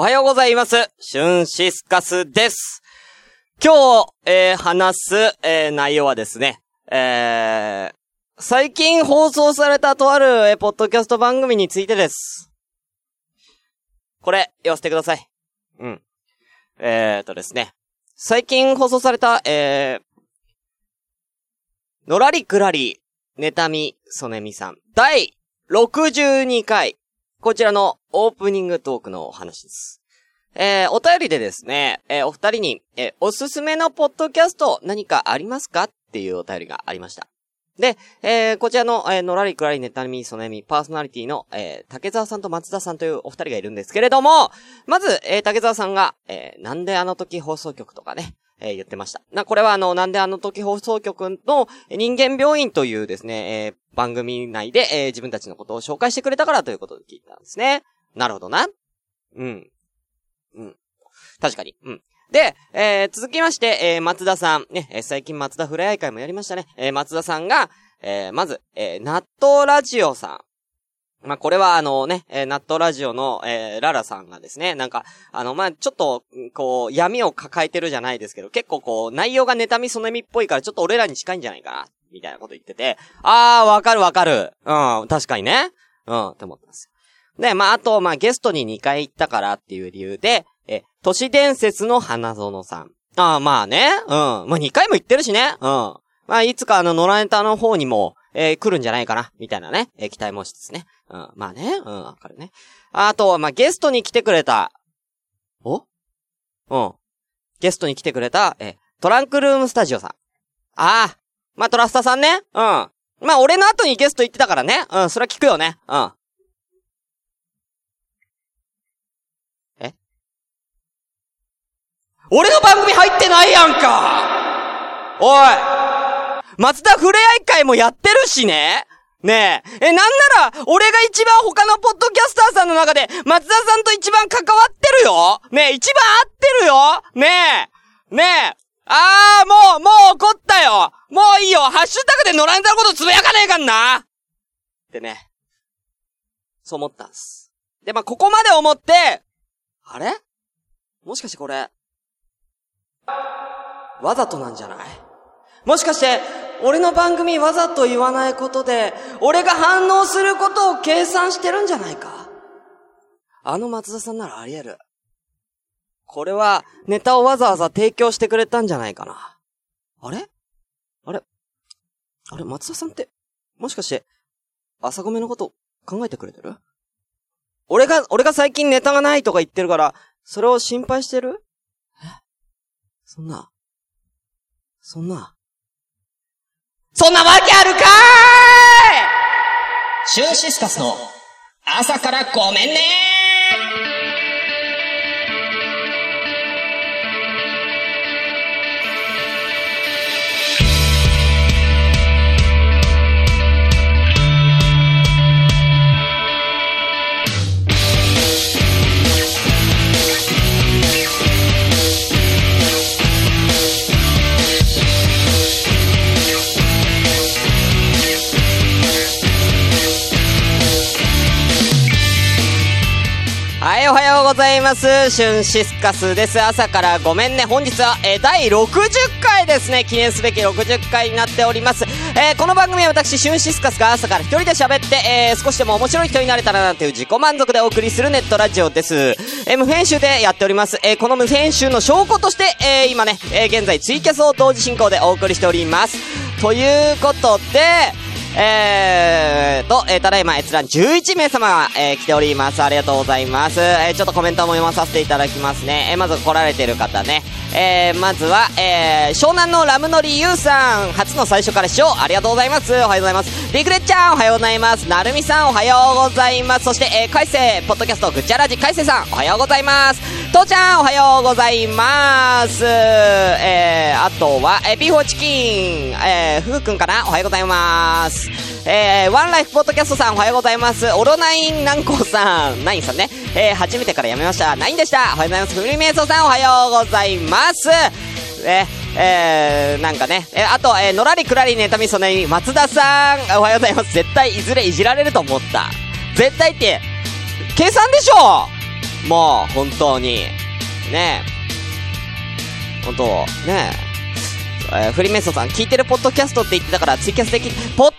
おはようございます。シュンシスカスです。今日、えー、話す、えー、内容はですね、えー、最近放送されたとある、えー、ポッドキャスト番組についてです。これ、言わせてください。うん。えーとですね。最近放送された、えー、のらりくらり、ねたみ、そねみさん。第62回。こちらのオープニングトークのお話です。えー、お便りでですね、えー、お二人に、えー、おすすめのポッドキャスト何かありますかっていうお便りがありました。で、えー、こちらの、えー、のらりくらりネタミソネミパーソナリティの、えー、竹沢さんと松田さんというお二人がいるんですけれども、まず、えー、竹沢さんが、えー、なんであの時放送局とかね、えー、言ってました。な、これはあの、なんであの時放送局の人間病院というですね、えー、番組内で、えー、自分たちのことを紹介してくれたからということで聞いたんですね。なるほどな。うん。うん。確かに。うん。で、えー、続きまして、えー、松田さん。ね、えー、最近松田ふれあい会もやりましたね。えー、松田さんが、えー、まず、えー、納豆ラジオさん。まあ、これはあのね、えー、納豆ラジオの、えー、ララさんがですね、なんか、あの、ま、ちょっと、こう、闇を抱えてるじゃないですけど、結構こう、内容が妬みそねみっぽいから、ちょっと俺らに近いんじゃないかな、みたいなこと言ってて、あー、わかるわかる。うん、確かにね。うん、って思ったんですよ。で、まあ、あと、まあ、ゲストに2回行ったからっていう理由で、え、都市伝説の花園さん。ああ、まあね。うん。まあ、2回も行ってるしね。うん。まあ、いつかあの、野良ネタの方にも、えー、来るんじゃないかな、みたいなね、えー、期待もしつつね。うん、まあね、うん、わかるね。あとは、まあ、ゲストに来てくれた、お？うん。ゲストに来てくれた、え、トランクルームスタジオさん。ああ、まあ、トラスタさんね。うん。まあ、俺の後にゲスト行ってたからね。うん、それは聞くよね。うん。え？俺の番組入ってないやんかおい松田ふれあい会もやってるしね。ねえ。え、なんなら、俺が一番他のポッドキャスターさんの中で、松田さんと一番関わってるよねえ、一番合ってるよねえ。ねえ。あー、もう、もう怒ったよもういいよハッシュタグで野良ネタのことつぶやかねえかんなってね。そう思ったんす。で、まあ、ここまで思って、あれ？もしかしてこれ、わざとなんじゃない？もしかして、俺の番組わざと言わないことで、俺が反応することを計算してるんじゃないか。あの松田さんならあり得る。これは、ネタをわざわざ提供してくれたんじゃないかな。あれ？あれ？あれ、松田さんって、もしかして、朝ごめのこと考えてくれてる？俺が、俺が最近ネタがないとか言ってるから、それを心配してる？え？そんな、そんな、そんなわけあるかーい！シューシスカスの朝からごめんねー！ございます。シュンシスカスです。朝からごめんね。本日は、えー、第60回ですね。記念すべき60回になっております。えー、この番組は私、シュンシスカスが朝から一人で喋って、えー、少しでも面白い人になれたらなんていう自己満足でお送りするネットラジオです。え無編集でやっております。えこの無編集の証拠として、え今ね、え現在ツイキャスを同時進行でお送りしております。ということで、えーと、えー、ただいま閲覧11名様が、えー、来ております。ありがとうございます。えー、ちょっとコメントも読まさせていただきますね。えー、まず来られてる方ね。えー、まずは、えー、湘南のラムノリユウさん、初の最初から視聴ありがとうございます。おはようございます。リクレッちゃん、おはようございます。なるみさん、おはようございます。そして、えー、かいせいポッドキャスト、ぐっちゃらじかいせいさん、おはようございます。とうちゃん、おはようございます。えー、あとは、えー、ビーフォーチキン、えー、ふうくんかな？おはようございます。えー、ワンライフポッドキャストさんおはようございます。オロナインナンコさん、ナインさんね。えー、初めてからやめました。ナインでした。おはようございます。フリーメイソさんおはようございます。ええー、なんかね、えー、あと、えー、のらりくらりネタミソね、松田さん、おはようございます。絶対いずれいじられると思った。絶対って、計算でしょもう、本当に。ねえ本当ねえー、フリーメイソンさん、聞いてるポッドキャストって言ってたからツイキャスで聞いて、ポッ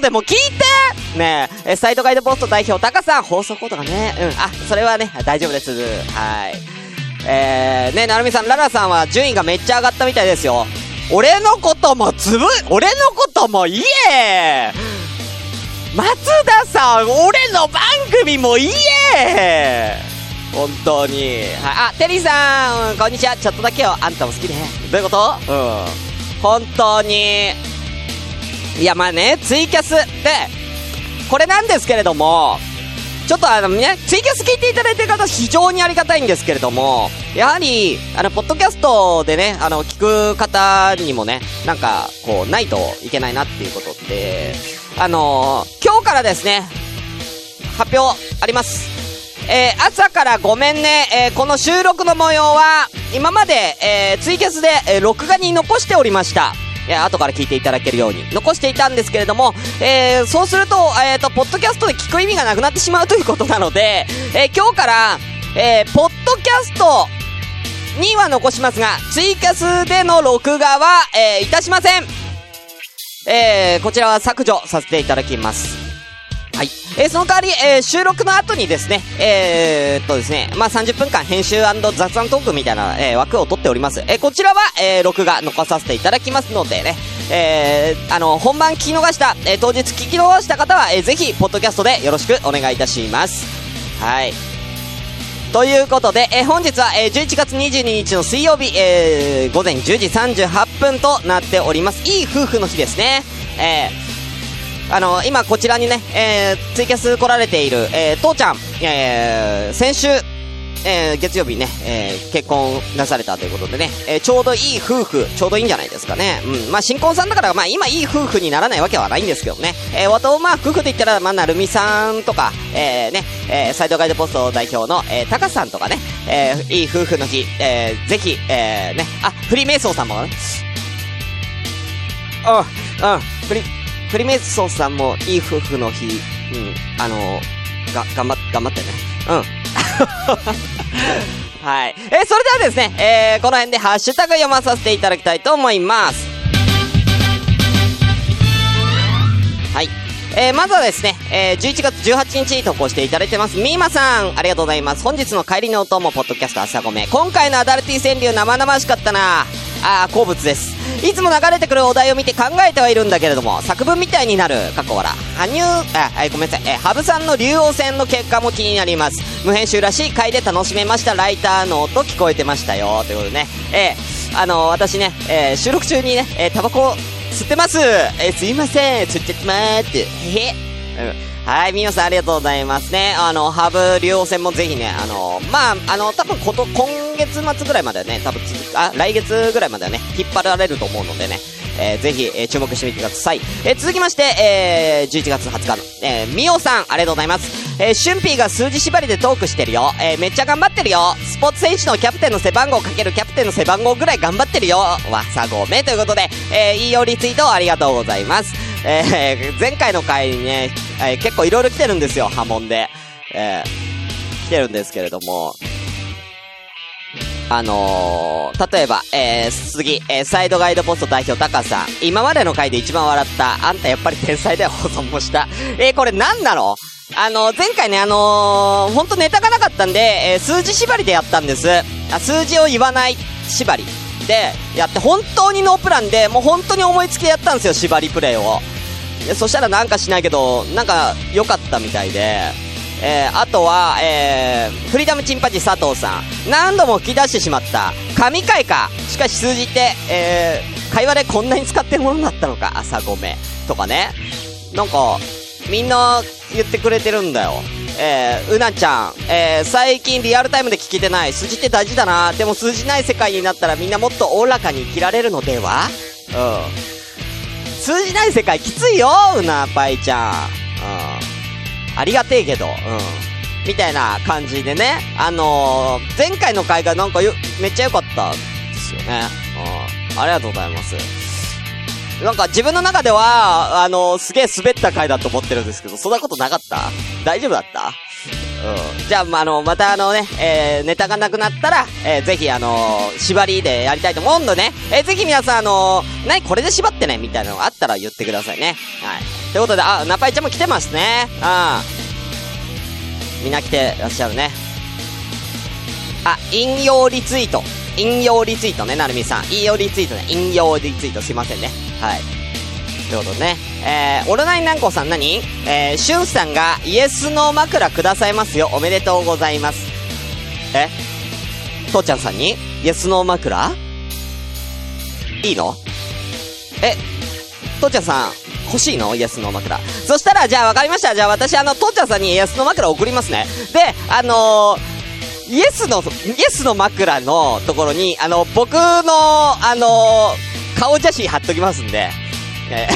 でも聞いてねえ、サイドガイドポスト代表、タカさん、放送コードがね、うん、あ、それはね、大丈夫です。はい。えー、ね、なるみさん、ララさんは順位がめっちゃ上がったみたいですよ。俺のこともつぶ、俺のことも言え松田さん、俺の番組も言え本当に。はい。あ、テリーさん、こんにちは。ちょっとだけよ。あんたも好きね。どういうこと？うん。本当に。いや、まあね、ツイキャス。で、これなんですけれども、ちょっとあのね、ツイキャス聞いていただいてる方非常にありがたいんですけれども、やはり、あの、ポッドキャストでね、あの、聞く方にもね、なんか、こう、ないといけないなっていうことで、あのー、今日からですね、発表あります。えー、朝からごめんね、えー、この収録の模様は、今まで、え、ツイキャスで、え、録画に残しておりました。いや、後から聞いていただけるように残していたんですけれども、えー、そうすると、えっ、ー、と、ポッドキャストで聞く意味がなくなってしまうということなので、え、今日から、え、ポッドキャストには残しますが、ツイキャスでの録画は、え、いたしません。え、こちらは削除させていただきます。はい。えー、その代わり、えー、収録の後にですね、えー、っとですね、まあ、30分間編集雑談トークみたいな、えー、枠を取っております。えー、こちらは、えー、録画残させていただきますのでね、えー、あの、本番聞き逃した、えー、当日聞き逃した方は、えー、ぜひ、ポッドキャストでよろしくお願いいたします。はい。ということで、えー、本日は、えー、11月22日の水曜日、えー、午前10時38分となっております。いい夫婦の日ですね。えー、あの、今こちらにね、えー、ツイキャス来られている、えー、父ちゃん、えー、先週、えー、月曜日ね、えー、結婚なされたということでね、えー、ちょうどいい夫婦、ちょうどいいんじゃないですかね。うん。まあ、新婚さんだから、まあ、今いい夫婦にならないわけはないんですけどね。えー、わと、まあ、夫婦で言ったら、まあ、なるみさんとか、えー、ね、えー、サイドガイドポスト代表の、えー、タカさんとかね、えー、いい夫婦の日、えー、ぜひ、えー、ね、あ、フリーメイソーさんもね、うん、うん、フリー、クリメッソさんもいい夫婦の日、うん、あのが、頑張っ、頑張ってね。うん。はい。えー、それではですね、えー、この辺でハッシュタグ読まさせていただきたいと思います。はい。えー、まずはですね、えー、11月18日に投稿していただいてます。みーまさん、ありがとうございます。本日の帰りの音も、ポッドキャスト朝ごめ。今回のアダルティ川柳生々しかったなあ、好物です。いつも流れてくるお題を見て考えてはいるんだけれども、作文みたいになる、過去笑。羽生、あ、はい、ごめんなさい。え、羽生さんの竜王戦の結果も気になります。無編集らしい回で楽しめました。ライターの音聞こえてましたよ。ということでね。えー、あのー、私ね、えー、収録中にね、えー、タバコ吸ってます。えー、すいません。吸っちゃってまーって。へへ。うんはい、みよさんありがとうございますね。あの、ハブ竜王戦もぜひね、あの、まあ、あの、多分こと、今月末ぐらいまでね、多分あ、来月ぐらいまではね、引っ張られると思うのでね、えー、ぜひ、えー、注目してみてください。えー、続きまして、えー、11月20日の、えー、みおさん、ありがとうございます。えー、シュンピーが数字縛りでトークしてるよ。えー、めっちゃ頑張ってるよ。スポーツ選手のキャプテンの背番号かけるキャプテンの背番号ぐらい頑張ってるよ。わさごめということで、えー、いいよリツイートありがとうございます。えー、前回の回にね、えー、結構いろいろ来てるんですよ、波紋で。えー、来てるんですけれども、あのー、例えば、えー、次、えー、サイドガイドポスト代表タカさん。今までの回で一番笑った。あんたやっぱり天才だよ、放送もした。えー、これ何なの？あのー、前回ね、あのー、ほんとネタがなかったんで、えー、数字縛りでやったんです。あ、数字を言わない縛りでやって、本当にノープランで、もう本当に思いつきでやったんですよ、縛りプレイを。そしたらなんかしないけど、なんか良かったみたいで、えー、あとは、えー、フリーダムチンパジー佐藤さん。何度も吹き出してしまった。神回か。しかし数字って、えー、会話でこんなに使ってるものだったのか。朝ごめ。とかね。なんか、みんな言ってくれてるんだよ。えー、うなちゃん、えー、最近リアルタイムで聞けてない。数字って大事だな。でも数字ない世界になったらみんなもっとおおらかに生きられるのでは？うん。通じない世界きついようなパイちゃん。うん。ありがてえけど、うん。みたいな感じでね。あのー、前回の回がなんかよ、めっちゃ良かったですよね。うん。ありがとうございます。なんか自分の中では、あのー、すげえ滑った回だと思ってるんですけど、そんなことなかった？大丈夫だった？うん。じゃあ、まあ、あの、またあのね、えー、ネタがなくなったら、えー、ぜひあのー、縛りでやりたいと思うんでね、えー、ぜひ皆さんあのー、何これで縛ってね、みたいなのがあったら言ってくださいね。はい。ということで、あ、ナパイちゃんも来てますね。うん。みんな来てらっしゃるね。あ、引用リツイート。引用リツイートね、なるみさん。引用リツイートね。引用リツイートすいませんね。はい。ということでね。えー、オルナインナンコさん何？えー、シュンさんがイエスの枕くださいますよ。おめでとうございます。え？父ちゃんさんにイエスの枕？いいの？え、父ちゃんさん、欲しいの？イエスの枕。そしたら、じゃあ分かりました。じゃあ私、あの、父ちゃんさんにイエスの枕送りますね。で、あのーイエスの、イエスの枕のところに、あの、僕の、あの、顔写真貼っときますんで、え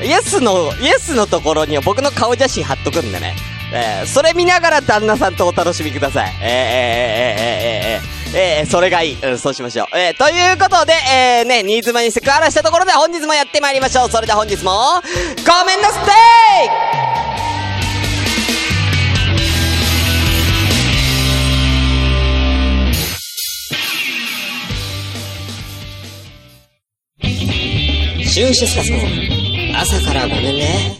うん。イエスの、イエスのところには僕の顔写真貼っとくんでね。えー、それ見ながら旦那さんとお楽しみください。えー、えー、えー、えー、えー、えー、それがいい。うん、そうしましょう。えー、ということで、えー、ね、新妻にセクハラしたところで本日もやってまいりましょう。それでは本日も、ごめんなさいシュンシスカスの朝からごめんね。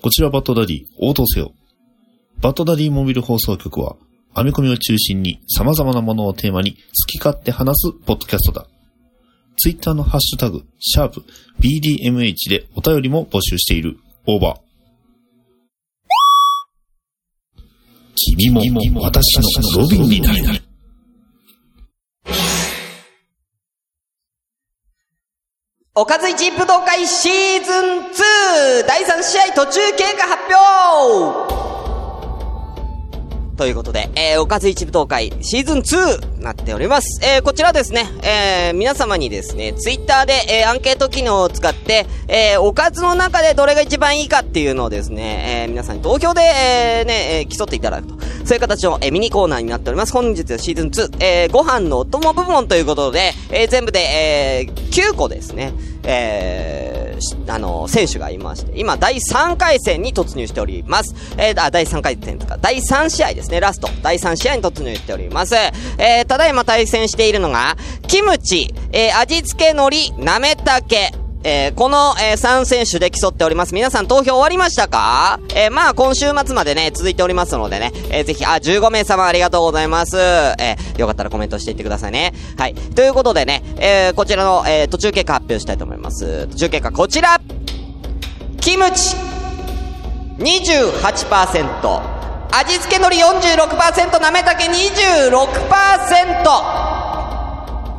こちらバッドダディ、応答せよ。バッドダディモビル放送局は、編み込みを中心に様々なものをテーマに好き勝手話すポッドキャストだ。ツイッターのハッシュタグ、シャープ BDMH でお便りも募集している。オーバー。君も私のロビンになる。おかず一武道会シーズン 2! 第3試合途中経過発表ということで、えー、おかず一武道会シーズン2なっております。えー、こちらですね、えー、皆様にですね、ツイッターで、えー、アンケート機能を使って、えー、おかずの中でどれが一番いいかっていうのをですね、えー、皆さんに投票で、えー、ね、えー、競っていただくと。そういう形の、えー、ミニコーナーになっております。本日はシーズン2、えー、ご飯のお供部門ということで、えー、全部で、えー、9個ですね、えー、あの、選手がいまして、今、第3回戦に突入しております。えー、あ、第3回戦とか、第3試合ですね、ラスト。第3試合に突入しております。えー、ただいま対戦しているのが、キムチ、えー、味付け海苔、なめたけ、えー、この、えー、3選手で競っております。皆さん投票終わりましたか？えー、まあ、今週末までね、続いておりますのでね、えー、ぜひ、あ、15名様ありがとうございます。えー、よかったらコメントしていってくださいね。はい。ということでね、えー、こちらの、えー、途中結果発表したいと思います。途中結果こちらキムチ !28%。味付け海苔46%、なめたけ26%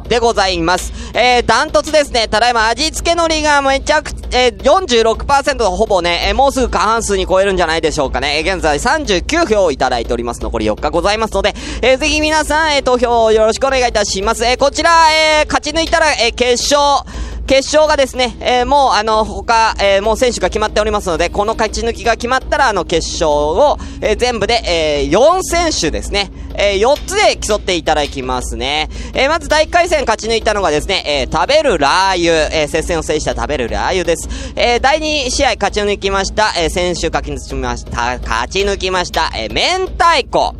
でございます。えー、ダントツですね。ただいま味付け海苔がめちゃくちゃ、えー、46%ほぼね、えー、もうすぐ過半数に超えるんじゃないでしょうかね。えー、現在39票いただいております。残り4日ございますので、えー、ぜひ皆さん、えー、投票よろしくお願いいたします。えー、こちら、えー、勝ち抜いたら、えー、決勝、決勝がですね、えー、もうあの、他、えー、もう選手が決まっておりますので、この勝ち抜きが決まったら、あの、決勝を、えー、全部で、えー、4選手ですね、えー、4つで競っていただきますね。えー、まず第1回戦勝ち抜いたのがですね、えー、食べるラー油、えー、接戦を制した食べるラー油です。えー、第2試合勝ち抜きました、えー、選手勝ち抜きました、勝ち抜きました、えー、明太子。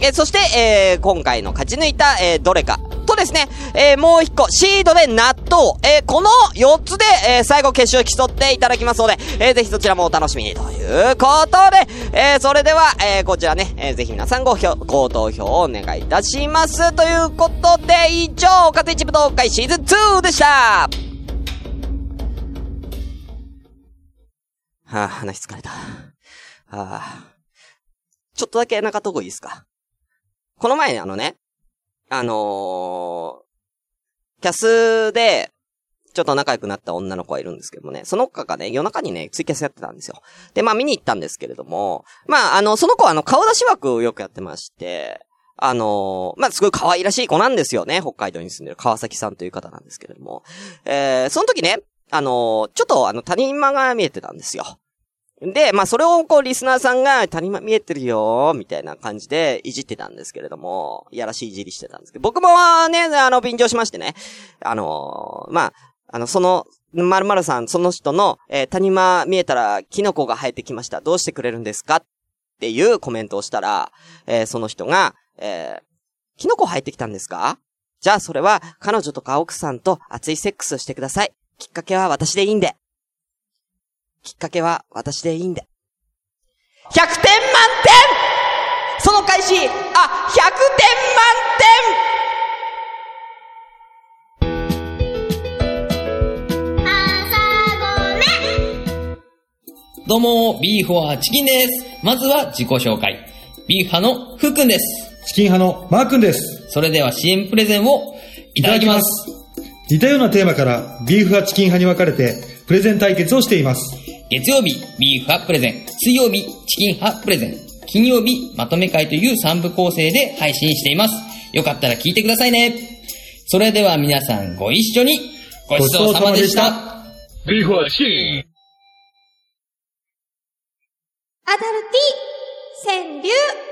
えー、そして、えー、今回の勝ち抜いた、えー、どれか。とですね、えー、もう一個、シードで納豆。えー、この4つで、えー、最後決勝競っていただきますので、えー、ぜひそちらもお楽しみに。ということで、えー、それでは、えー、こちらね、えー、ぜひ皆さんご票、ご投票をお願いいたします。ということで、以上、おかず一武道会シーズン2でしたはぁ、あ、話疲れた。はあ、ちょっとだけ中とこいいですか？この前ね、あのね、あのー、キャスで、ちょっと仲良くなった女の子がいるんですけどもね、その子がね、夜中にね、ツイキャスやってたんですよ。で、まあ見に行ったんですけれども、まああの、その子はあの、顔出し枠をよくやってまして、あのー、まあすごい可愛らしい子なんですよね。北海道に住んでる川崎さんという方なんですけれども。えー、その時ね、あのー、ちょっとあの、他人間が見えてたんですよ。で、まあ、それをこう、リスナーさんが、谷間見えてるよみたいな感じで、いじってたんですけれども、いやらしいいじりしてたんですけど、僕もね、あの、便乗しましてね、あのーまあ、あの、その、〇〇さん、その人の、えー谷間見えたら、キノコが生えてきました。どうしてくれるんですか？っていうコメントをしたら、えーその人が、えーキノコ生えてきたんですかじゃあそれは、彼女とか奥さんと熱いセックスしてください。きっかけは私でいいんで。きっかけは私でいいんで。100点満点その開始、あ、100点満どうも、ビーフォアチキンです。まずは自己紹介。ビーフ派のふっくんです。チキン派のマー君です。それでは CM プレゼンをいただきます。似たようなテーマからビーフ派チキン派に分かれてプレゼン対決をしています。月曜日、ビーフ派プレゼン。水曜日、チキン派プレゼン。金曜日、まとめ会という3部構成で配信しています。よかったら聞いてくださいね。それでは皆さんご一緒に、ごちそうさまでした。ビーフはチキンアダルティ川柳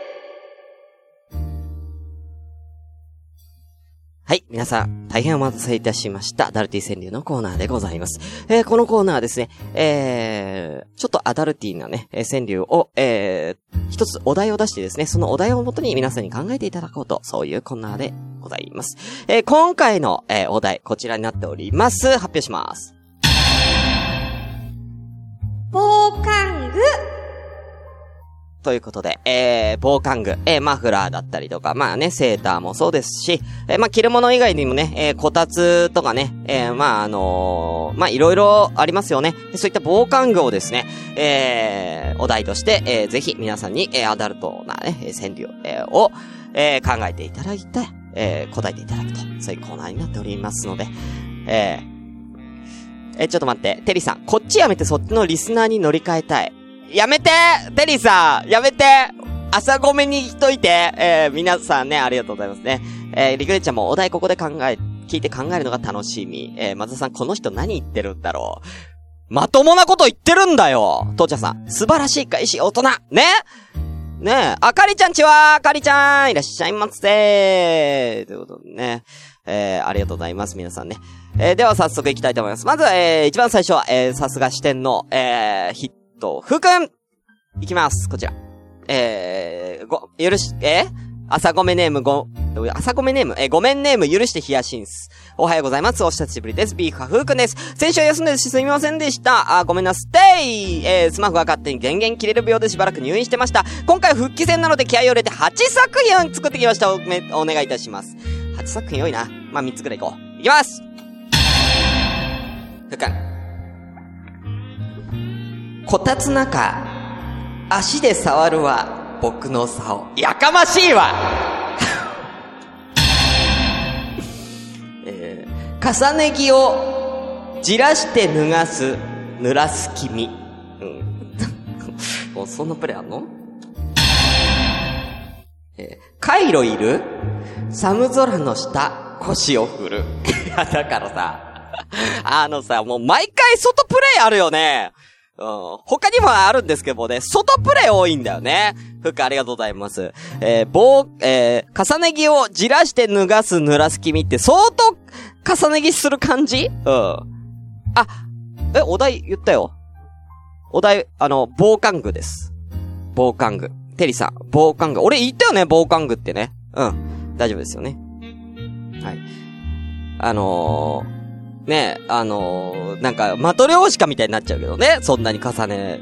はい。皆さん、大変お待たせいたしました。ダルティ川柳のコーナーでございます。えーこのコーナーはですね、えー、ちょっとアダルティなね、えー川柳を、えー、一つお題を出してですね、そのお題をもとに皆さんに考えていただこうと、そういうコーナーでございます。えー今回の、えーお題、こちらになっております。発表します。ということで、えー、防寒具、えー、マフラーだったりとか、まあね、セーターもそうですし、えー、まあ着るもの以外にもね、えー、こたつとかね、えー、まああのーまあいろいろありますよね。そういった防寒具をですね、えー、お題として、えー、ぜひ皆さんに、えー、アダルトなね、えー川柳、えー、を、えー、考えていただいて、えー、答えていただくと、そういうコーナーになっておりますので、えー、えー、ちょっと待って、テリーさん、こっちやめてそっちのリスナーに乗り換えたい。やめてテリーさん。やめて。朝ごめにしといて。えー、皆さんね、ありがとうございますね。えー、リクレちゃんもお題ここで考え、聞いて考えるのが楽しみ。えー、松田さん、この人何言ってるんだろう。まともなこと言ってるんだよ。父ちゃんさん、素晴らしい開始、大人。ね。ね。え、あかりちゃんちはあかりちゃん。いらっしゃいませ。ということでね。えー、ありがとうございます、皆さんね。えー、では早速行きたいと思います。まずは、えー、一番最初は、えー、さすが視点の、えー、ヒット、ふうくんいきます、こちら。えー、ご、許し、え？ー朝ごめネームご、朝ごめネーム、えーごめんネーム許してヒヤシンス。おはようございます。お久しぶりです。ビーフカフーくんです。先週は休んでしすみませんでした。あ、ごめんなさい。えー、スマホが勝手に電源切れる病でしばらく入院してました。今回復帰戦なので気合を入れて8作品を作ってきました。おめ、お願いいたします。8作品多いな。まあ、3つくらい行こう。いきますふうくん。こたつ中、足で触るは僕の竿。やかましいわ えー、重ね着をじらして脱がす、濡らす君。うん。おそんなプレイあんの？えー、カイロいる？寒空の下、腰を振る。いや、だからさ、あのさ、もう毎回外プレイあるよね。うん。他にもあるんですけどもね、外プレイ多いんだよね。ふっかありがとうございます。えー、棒、えー、重ね着をじらして脱がす濡らす君って相当重ね着する感じ？うん。あ、え、お題言ったよ。お題、あの、防寒具です。防寒具。テリーさん、防寒具。俺言ったよね、防寒具ってね。うん。大丈夫ですよね。はい。あのー、ねあのー、なんか、マトリョーシカみたいになっちゃうけどね。そんなに重ね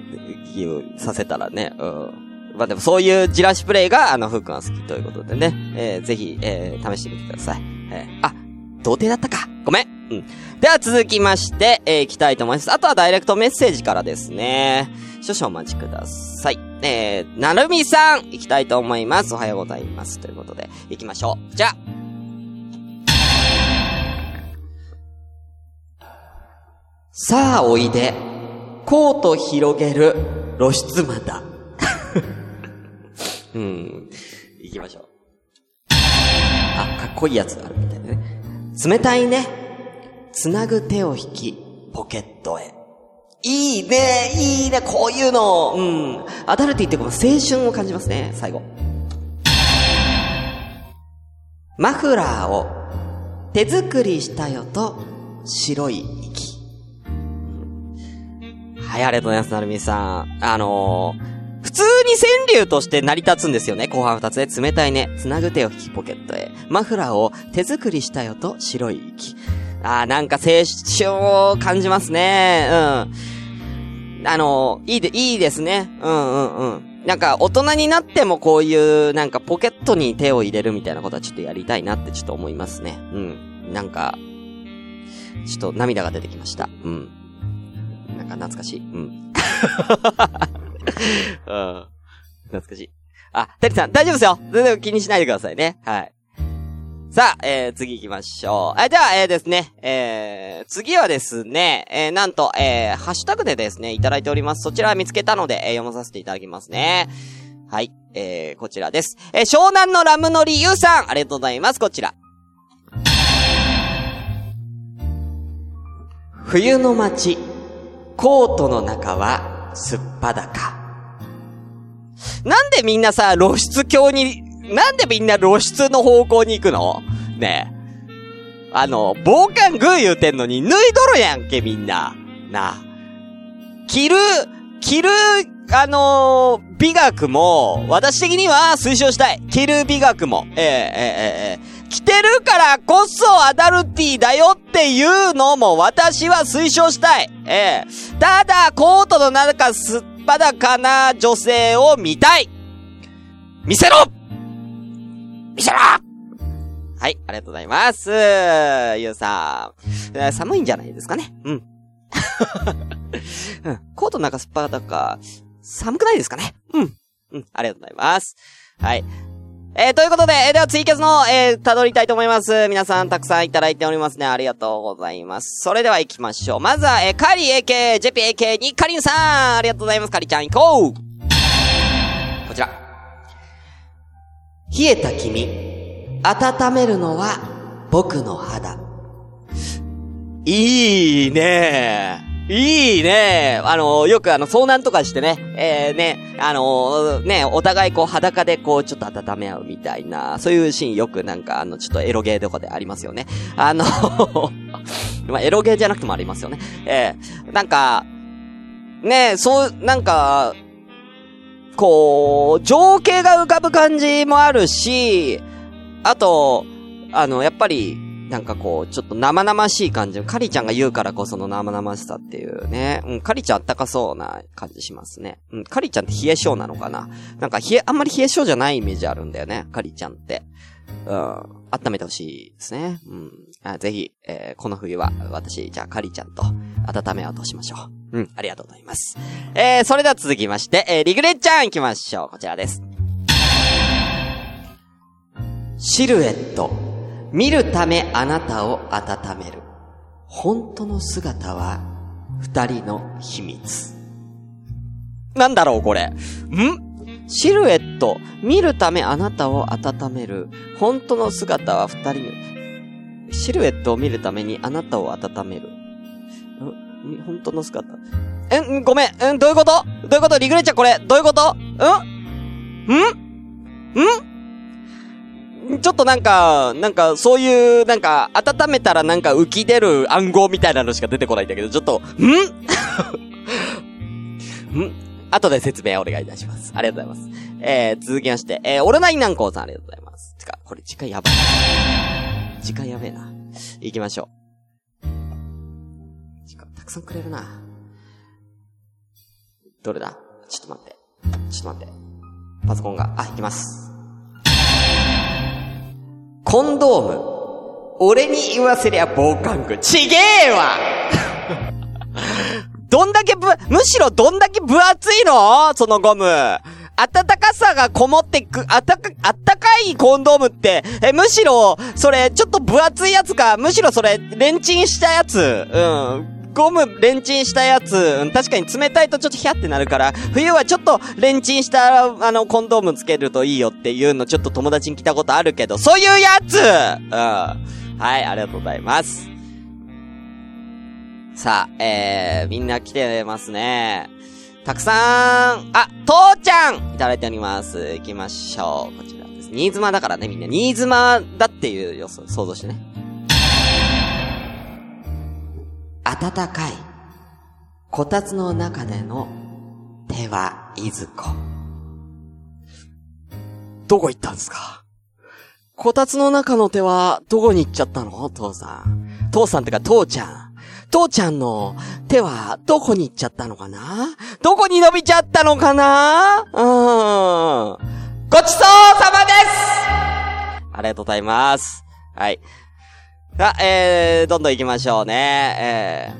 させたらね。うん。まあでもそういうじらしプレイが、あの、ふうくんは好きということでね。えー、ぜひ、えー、試してみてください。えー、あ、童貞だったか。ごめん。うん。では続きまして、えー、行きたいと思います。あとはダイレクトメッセージからですね。少々お待ちください。えー、なるみさん、行きたいと思います。おはようございます。ということで、行きましょう。じゃあ。さあ、おいで。コート広げる露出まだ。うん。行きましょう。あ、かっこいいやつがあるみたいでね。冷たいね。つなぐ手を引き、ポケットへ。いいね、いいね、こういうの。うん。アダルティってこの青春を感じますね、最後。マフラーを手作りしたよと白い。はい、ありがとうございます、なるみさん。あのー普通に川柳として成り立つんですよね。後半二つで冷たいね。つなぐ手を引きポケットへ。マフラーを手作りしたよと白い息。あー、なんか青春を感じますね。うん。あのーいいで、いいですね。うんうんうん。なんか、大人になってもこういう、なんか、ポケットに手を入れるみたいなことはちょっとやりたいなってちょっと思いますね。うん。なんか、ちょっと涙が出てきました。うん。か懐かしい。うん。うん。懐かしい。あ、てりさん、大丈夫ですよ全然気にしないでくださいね。はい。さあ、えー、次行きましょう。え、じゃあ、えー、ですね、えー、次はですね、えー、なんと、えー、ハッシュタグでですね、いただいております。そちら見つけたので、えー、読まさせていただきますね。はい、えー、こちらです。えー、湘南のラムノリユウさん、ありがとうございます。こちら。冬の街、コートの中は、すっぱだか。なんでみんなさ、露出鏡に、なんでみんな露出の方向に行くの？ねえ。あの、防寒グー言うてんのに脱いどるやんけ、みんな。な。着る、着る、あのー美学も、私的には推奨したい。着る美学も。ええええええ着てるからこそアダルティだよっていうのも私は推奨したい。ええただ、コートの中すっぱだかな女性を見たい。見せろ見せろはい、ありがとうございます。ゆうさん。寒いんじゃないですかね？うん。うん。コートの中すっぱだか、寒くないですかね？うん。うん。ありがとうございます。はい。えー、ということで、えーではツイキャスの、えー、辿りたいと思います。皆さんたくさんいただいておりますね。ありがとうございます。それでは行きましょう。まずは、えー、カリ AK、ジェピ AK にカリンさんありがとうございます。カリちゃん行こうこちら。冷えた君、温めるのは僕の肌。いいねいいねあの、よくあの、遭難とかしてね、えー、ね、あのね、お互いこう裸でこう、ちょっと温め合うみたいな、そういうシーンよくなんかあの、ちょっとエロゲーとかでありますよね。あの ま、エロゲーじゃなくてもありますよね。えー、なんか、ねそう、なんか、こう、情景が浮かぶ感じもあるし、あと、あの、やっぱり、なんかこう、ちょっと生々しい感じ。カリちゃんが言うからこその生々しさっていうね。うん、カリちゃんあったかそうな感じしますね。うん、カリちゃんって冷え性なのかな？なんか冷え、あんまり冷え性じゃないイメージあるんだよね。カリちゃんって。うん、温めてほしいですね。うん。あぜひ、えーこの冬は、私、じゃあカリちゃんと温めようとしましょう。うん、ありがとうございます。えー、それでは続きまして、えー、リグレッちゃん行きましょう。こちらです。シルエット。見るためあなたを温める。本当の姿は、二人の秘密。なんだろう、これ。ん？シルエット。見るためあなたを温める。本当の姿は二人の、シルエットを見るためにあなたを温める。ん？本当の姿。え、んごめん。んどういうこと？どういうこと？リグレちゃんこれ、どういうこと？ん？ん？ん？ちょっとなんか、なんか、そういう、なんか、温めたらなんか浮き出る暗号みたいなのしか出てこないんだけど、ちょっと、ん？ん？後で説明お願いいたします。ありがとうございます。えー、続きまして、えー、オルナインナンコーさんありがとうございます。てか、これ時間やばい。時間やべえな。行きましょう。時間たくさんくれるな。どれだ？ちょっと待って。ちょっと待って。パソコンが、あ、行きます。コンドーム。俺に言わせりゃ防寒具。ちげえわ どんだけぶ、むしろどんだけ分厚いの？そのゴム。暖かさがこもってく、あたか、あったかいコンドームって、え、むしろ、それ、ちょっと分厚いやつか、むしろそれ、レンチンしたやつ。うん。ゴムレンチンしたやつ、確かに冷たいとちょっとヒャってなるから、冬はちょっとレンチンした、あの、コンドームつけるといいよっていうのちょっと友達に来たことあるけど、そういうやつうん。はい、ありがとうございます。さあ、えー、みんな来てますね。たくさん、あ、父ちゃんいただいております。行きましょう。こちらです。新妻だからね、みんな。新妻だっていう予想、想像してね。暖かい。こたつの中での手はいずこ。どこ行ったんですか？こたつの中の手はどこに行っちゃったの？父さん。父さんってか父ちゃん。父ちゃんの手はどこに行っちゃったのかな？どこに伸びちゃったのかな？うーん。ごちそうさまですありがとうございます。はい。さあ、えー、どんどん行きましょうね。え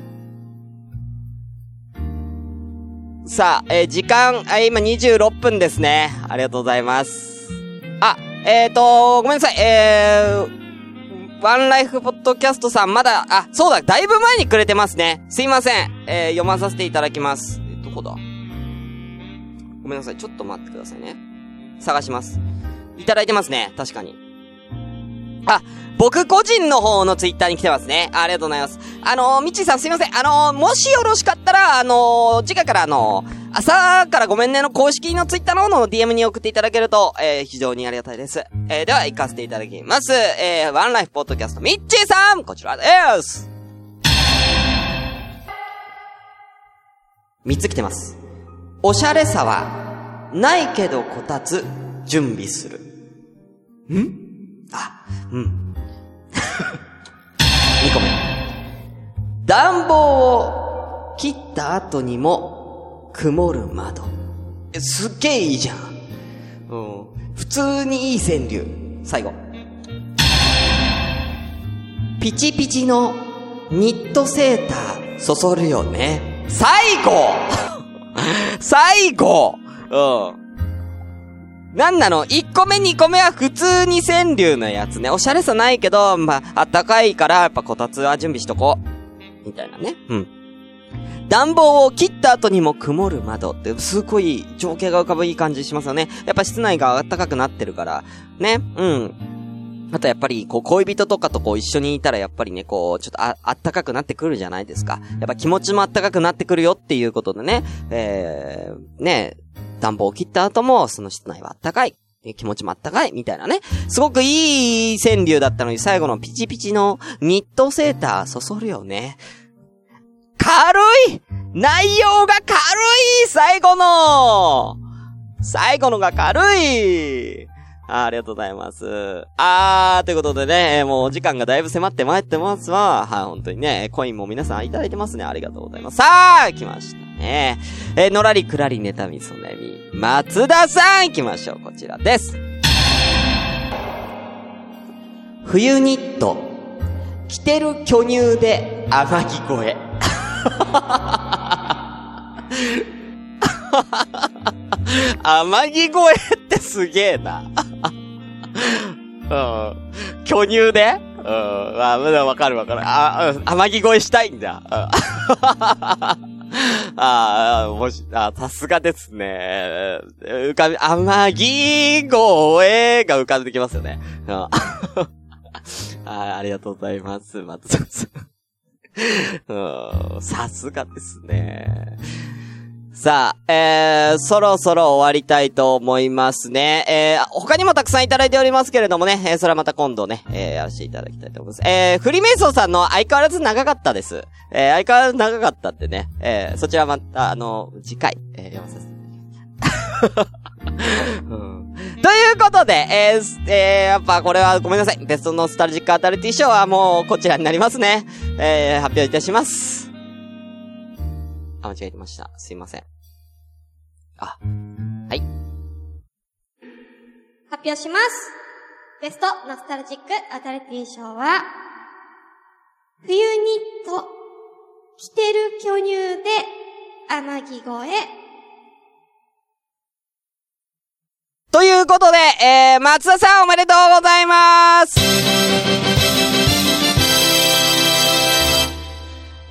ー、さあ、えー、時間、あ、今26分ですね。ありがとうございます。あ、えーと、ごめんなさい。えー、ワンライフポッドキャストさん、まだ、あ、そうだ、だいぶ前にくれてますね。すいません。えー、読まさせていただきます。え、どこだ？ごめんなさい。ちょっと待ってくださいね。探します。いただいてますね。確かに。あ、僕個人の方のツイッターに来てますね。ありがとうございます。あのー、みっちさんすいません。あのー、もしよろしかったら、あのー、次回からあのー、朝からごめんねの公式のツイッターの方の DM に送っていただけると、えー、非常にありがたいです。えー、では行かせていただきます。えー、ワンライフポッドキャスト、みっちーさんこちらです三つ来てます。おしゃれさは、ないけどこたつ、準備する。ん？あ、うん。2個目。暖房を切った後にも曇る窓。すっげえいいじゃん。うん。普通にいい川柳。最後。ピチピチのニットセーターそそるよね。最後 最後うん。なんなの ?1 個目2個目は普通に川柳のやつね。おしゃれさないけど、まあ、あったかいから、やっぱこたつは準備しとこう。みたいなね。うん。暖房を切った後にも曇る窓って、すごい情景が浮かぶいい感じしますよね。やっぱ室内が暖かくなってるから。ね。うん。あとやっぱり、こう、恋人とかとこう一緒にいたらやっぱりね、こう、ちょっとあ、あったかくなってくるじゃないですか。やっぱ気持ちもあったかくなってくるよっていうことでね。えー、ね、暖房を切った後も、その室内はあったかい。気持ちもあったかいみたいなね。すごくいい川柳だったのに、最後のピチピチのニットセーターそそるよね。軽い内容が軽い最後の最後のが軽いあありがとうございます。あー、ということでね、もうお時間がだいぶ迫ってまいってますわ。はい、本当にね、コインも皆さんいただいてますね。ありがとうございます。さあ、来ましたね。えーのらりくらりネタみそねみ。松田さん行きましょう。こちらです。冬ニット。着てる巨乳で天城越え。天城越えってすげえな。巨乳でうん。まあ、まだわかるわかる。あ、うん天城越えしたいんだ。うん ああ、もし、あさすがですね。浮かび、天城越えが浮かんできますよね。あありがとうございます、松田さ。んさすがですね。さあ、えー、そろそろ終わりたいと思いますね。えー、他にもたくさんいただいておりますけれどもね、えー、それはまた今度ね、えー、やらせていただきたいと思います。えー、フリメイソーさんの相変わらず長かったです。えー、相変わらず長かったってね、えー、そちらまた、あの、次回、えー、読ませて。ということで、えー、えー、やっぱこれはごめんなさい。ベストノスタルジックアダルティ賞はもうこちらになりますね。えー、発表いたします。あ、間違えてました。すいません。あ、はい。発表します。ベストノスタルジックアダルティ賞は、冬ニット、着てる巨乳で、天城越え。ということで、えー、松田さんおめでとうございます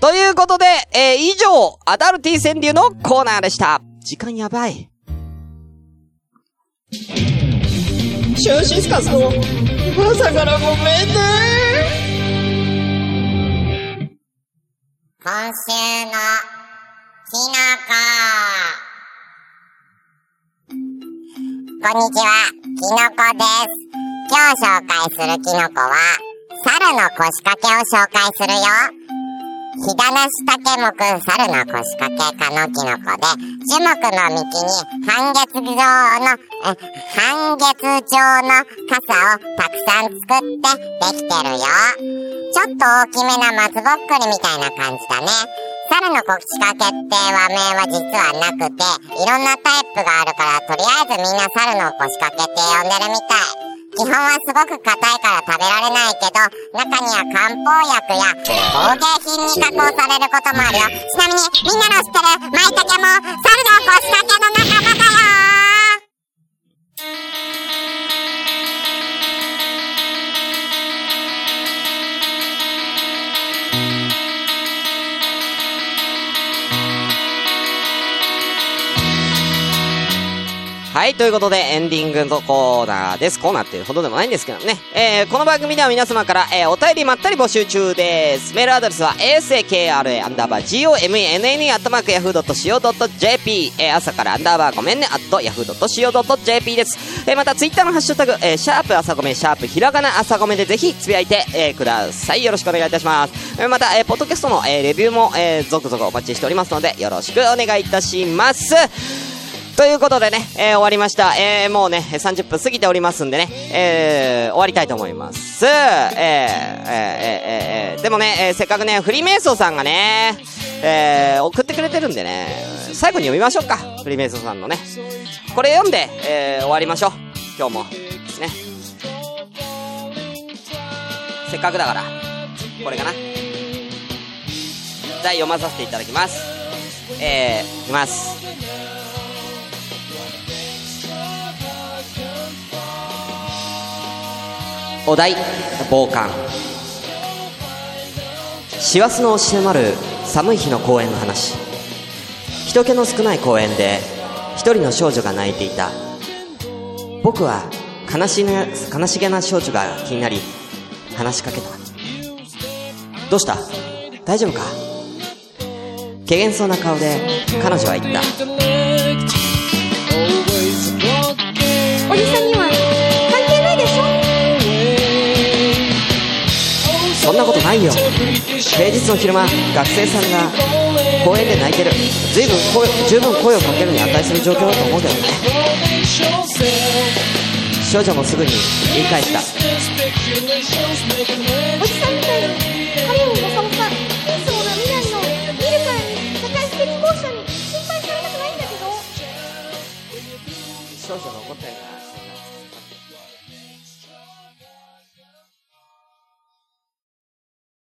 ということで、えー、以上、アダルティ川柳のコーナーでした。時間やばい。シュンシスカスの朝からごめんね今週のキノコ。こんにちは、キノコです。今日紹介するキノコは、猿の腰掛けを紹介するよ。ヒダナシタケ目猿の腰掛け科のキノコで、樹木の幹に半月状の、半月状の傘をたくさん作ってできてるよ。ちょっと大きめな松ぼっくりみたいな感じだね。猿の腰掛けって和名は実はなくて、いろんなタイプがあるから、とりあえずみんな猿の腰掛けって呼んでるみたい。基本はすごく硬いから食べられないけど、中には漢方薬や工芸品に加工されることもあるよ。ちなみに、みんなの知ってる舞茸も猿の腰掛けの仲間だよはい、ということでエンディングのコーナーです。コーナーっていうほどでもないんですけどね。えー、この番組では皆様から、えー、お便りまったり募集中です。メールアドレスは asakra アンダーバー gomenne アットマークヤフー .co.jp えー、朝からアンダーバーごめんねアットヤフー .co.jp です。えー、またツイッターのハッシュタグ、えー、シャープ朝ごめ、シャープひらがな朝ごめでぜひつぶやいて、えー、ください。よろしくお願いいたします。えー、また、えー、ポッドキャストの、えー、レビューも、えー、続々お待ちしておりますので、よろしくお願いいたします。ということでね、えー、終わりました。えー、もうね、30分過ぎておりますんでね、えー、終わりたいと思います。えー、えー、えー、えー、えー、でもね、えー、せっかくね、フリーメイソーさんがね、えー、送ってくれてるんでね、最後に読みましょうか。フリーメイソーさんのね。これ読んで、えー、終わりましょう。今日も。ね。せっかくだから、これかな。じゃあ読まさせていただきます。えー、いきます。お題傍観。師走の押し迫る寒い日の公園の話。人気の少ない公園で一人の少女が泣いていた。僕は悲し,、ね、悲しげな少女が気になり話しかけた。どうした？大丈夫か？怪げそうな顔で彼女は言った。おじさんにそんなことないよ。平日の昼間学生さんが公園で泣いてる。随分声十分声をかけるに値する状況だと思うけどね。少女もすぐに言い返した。おじさん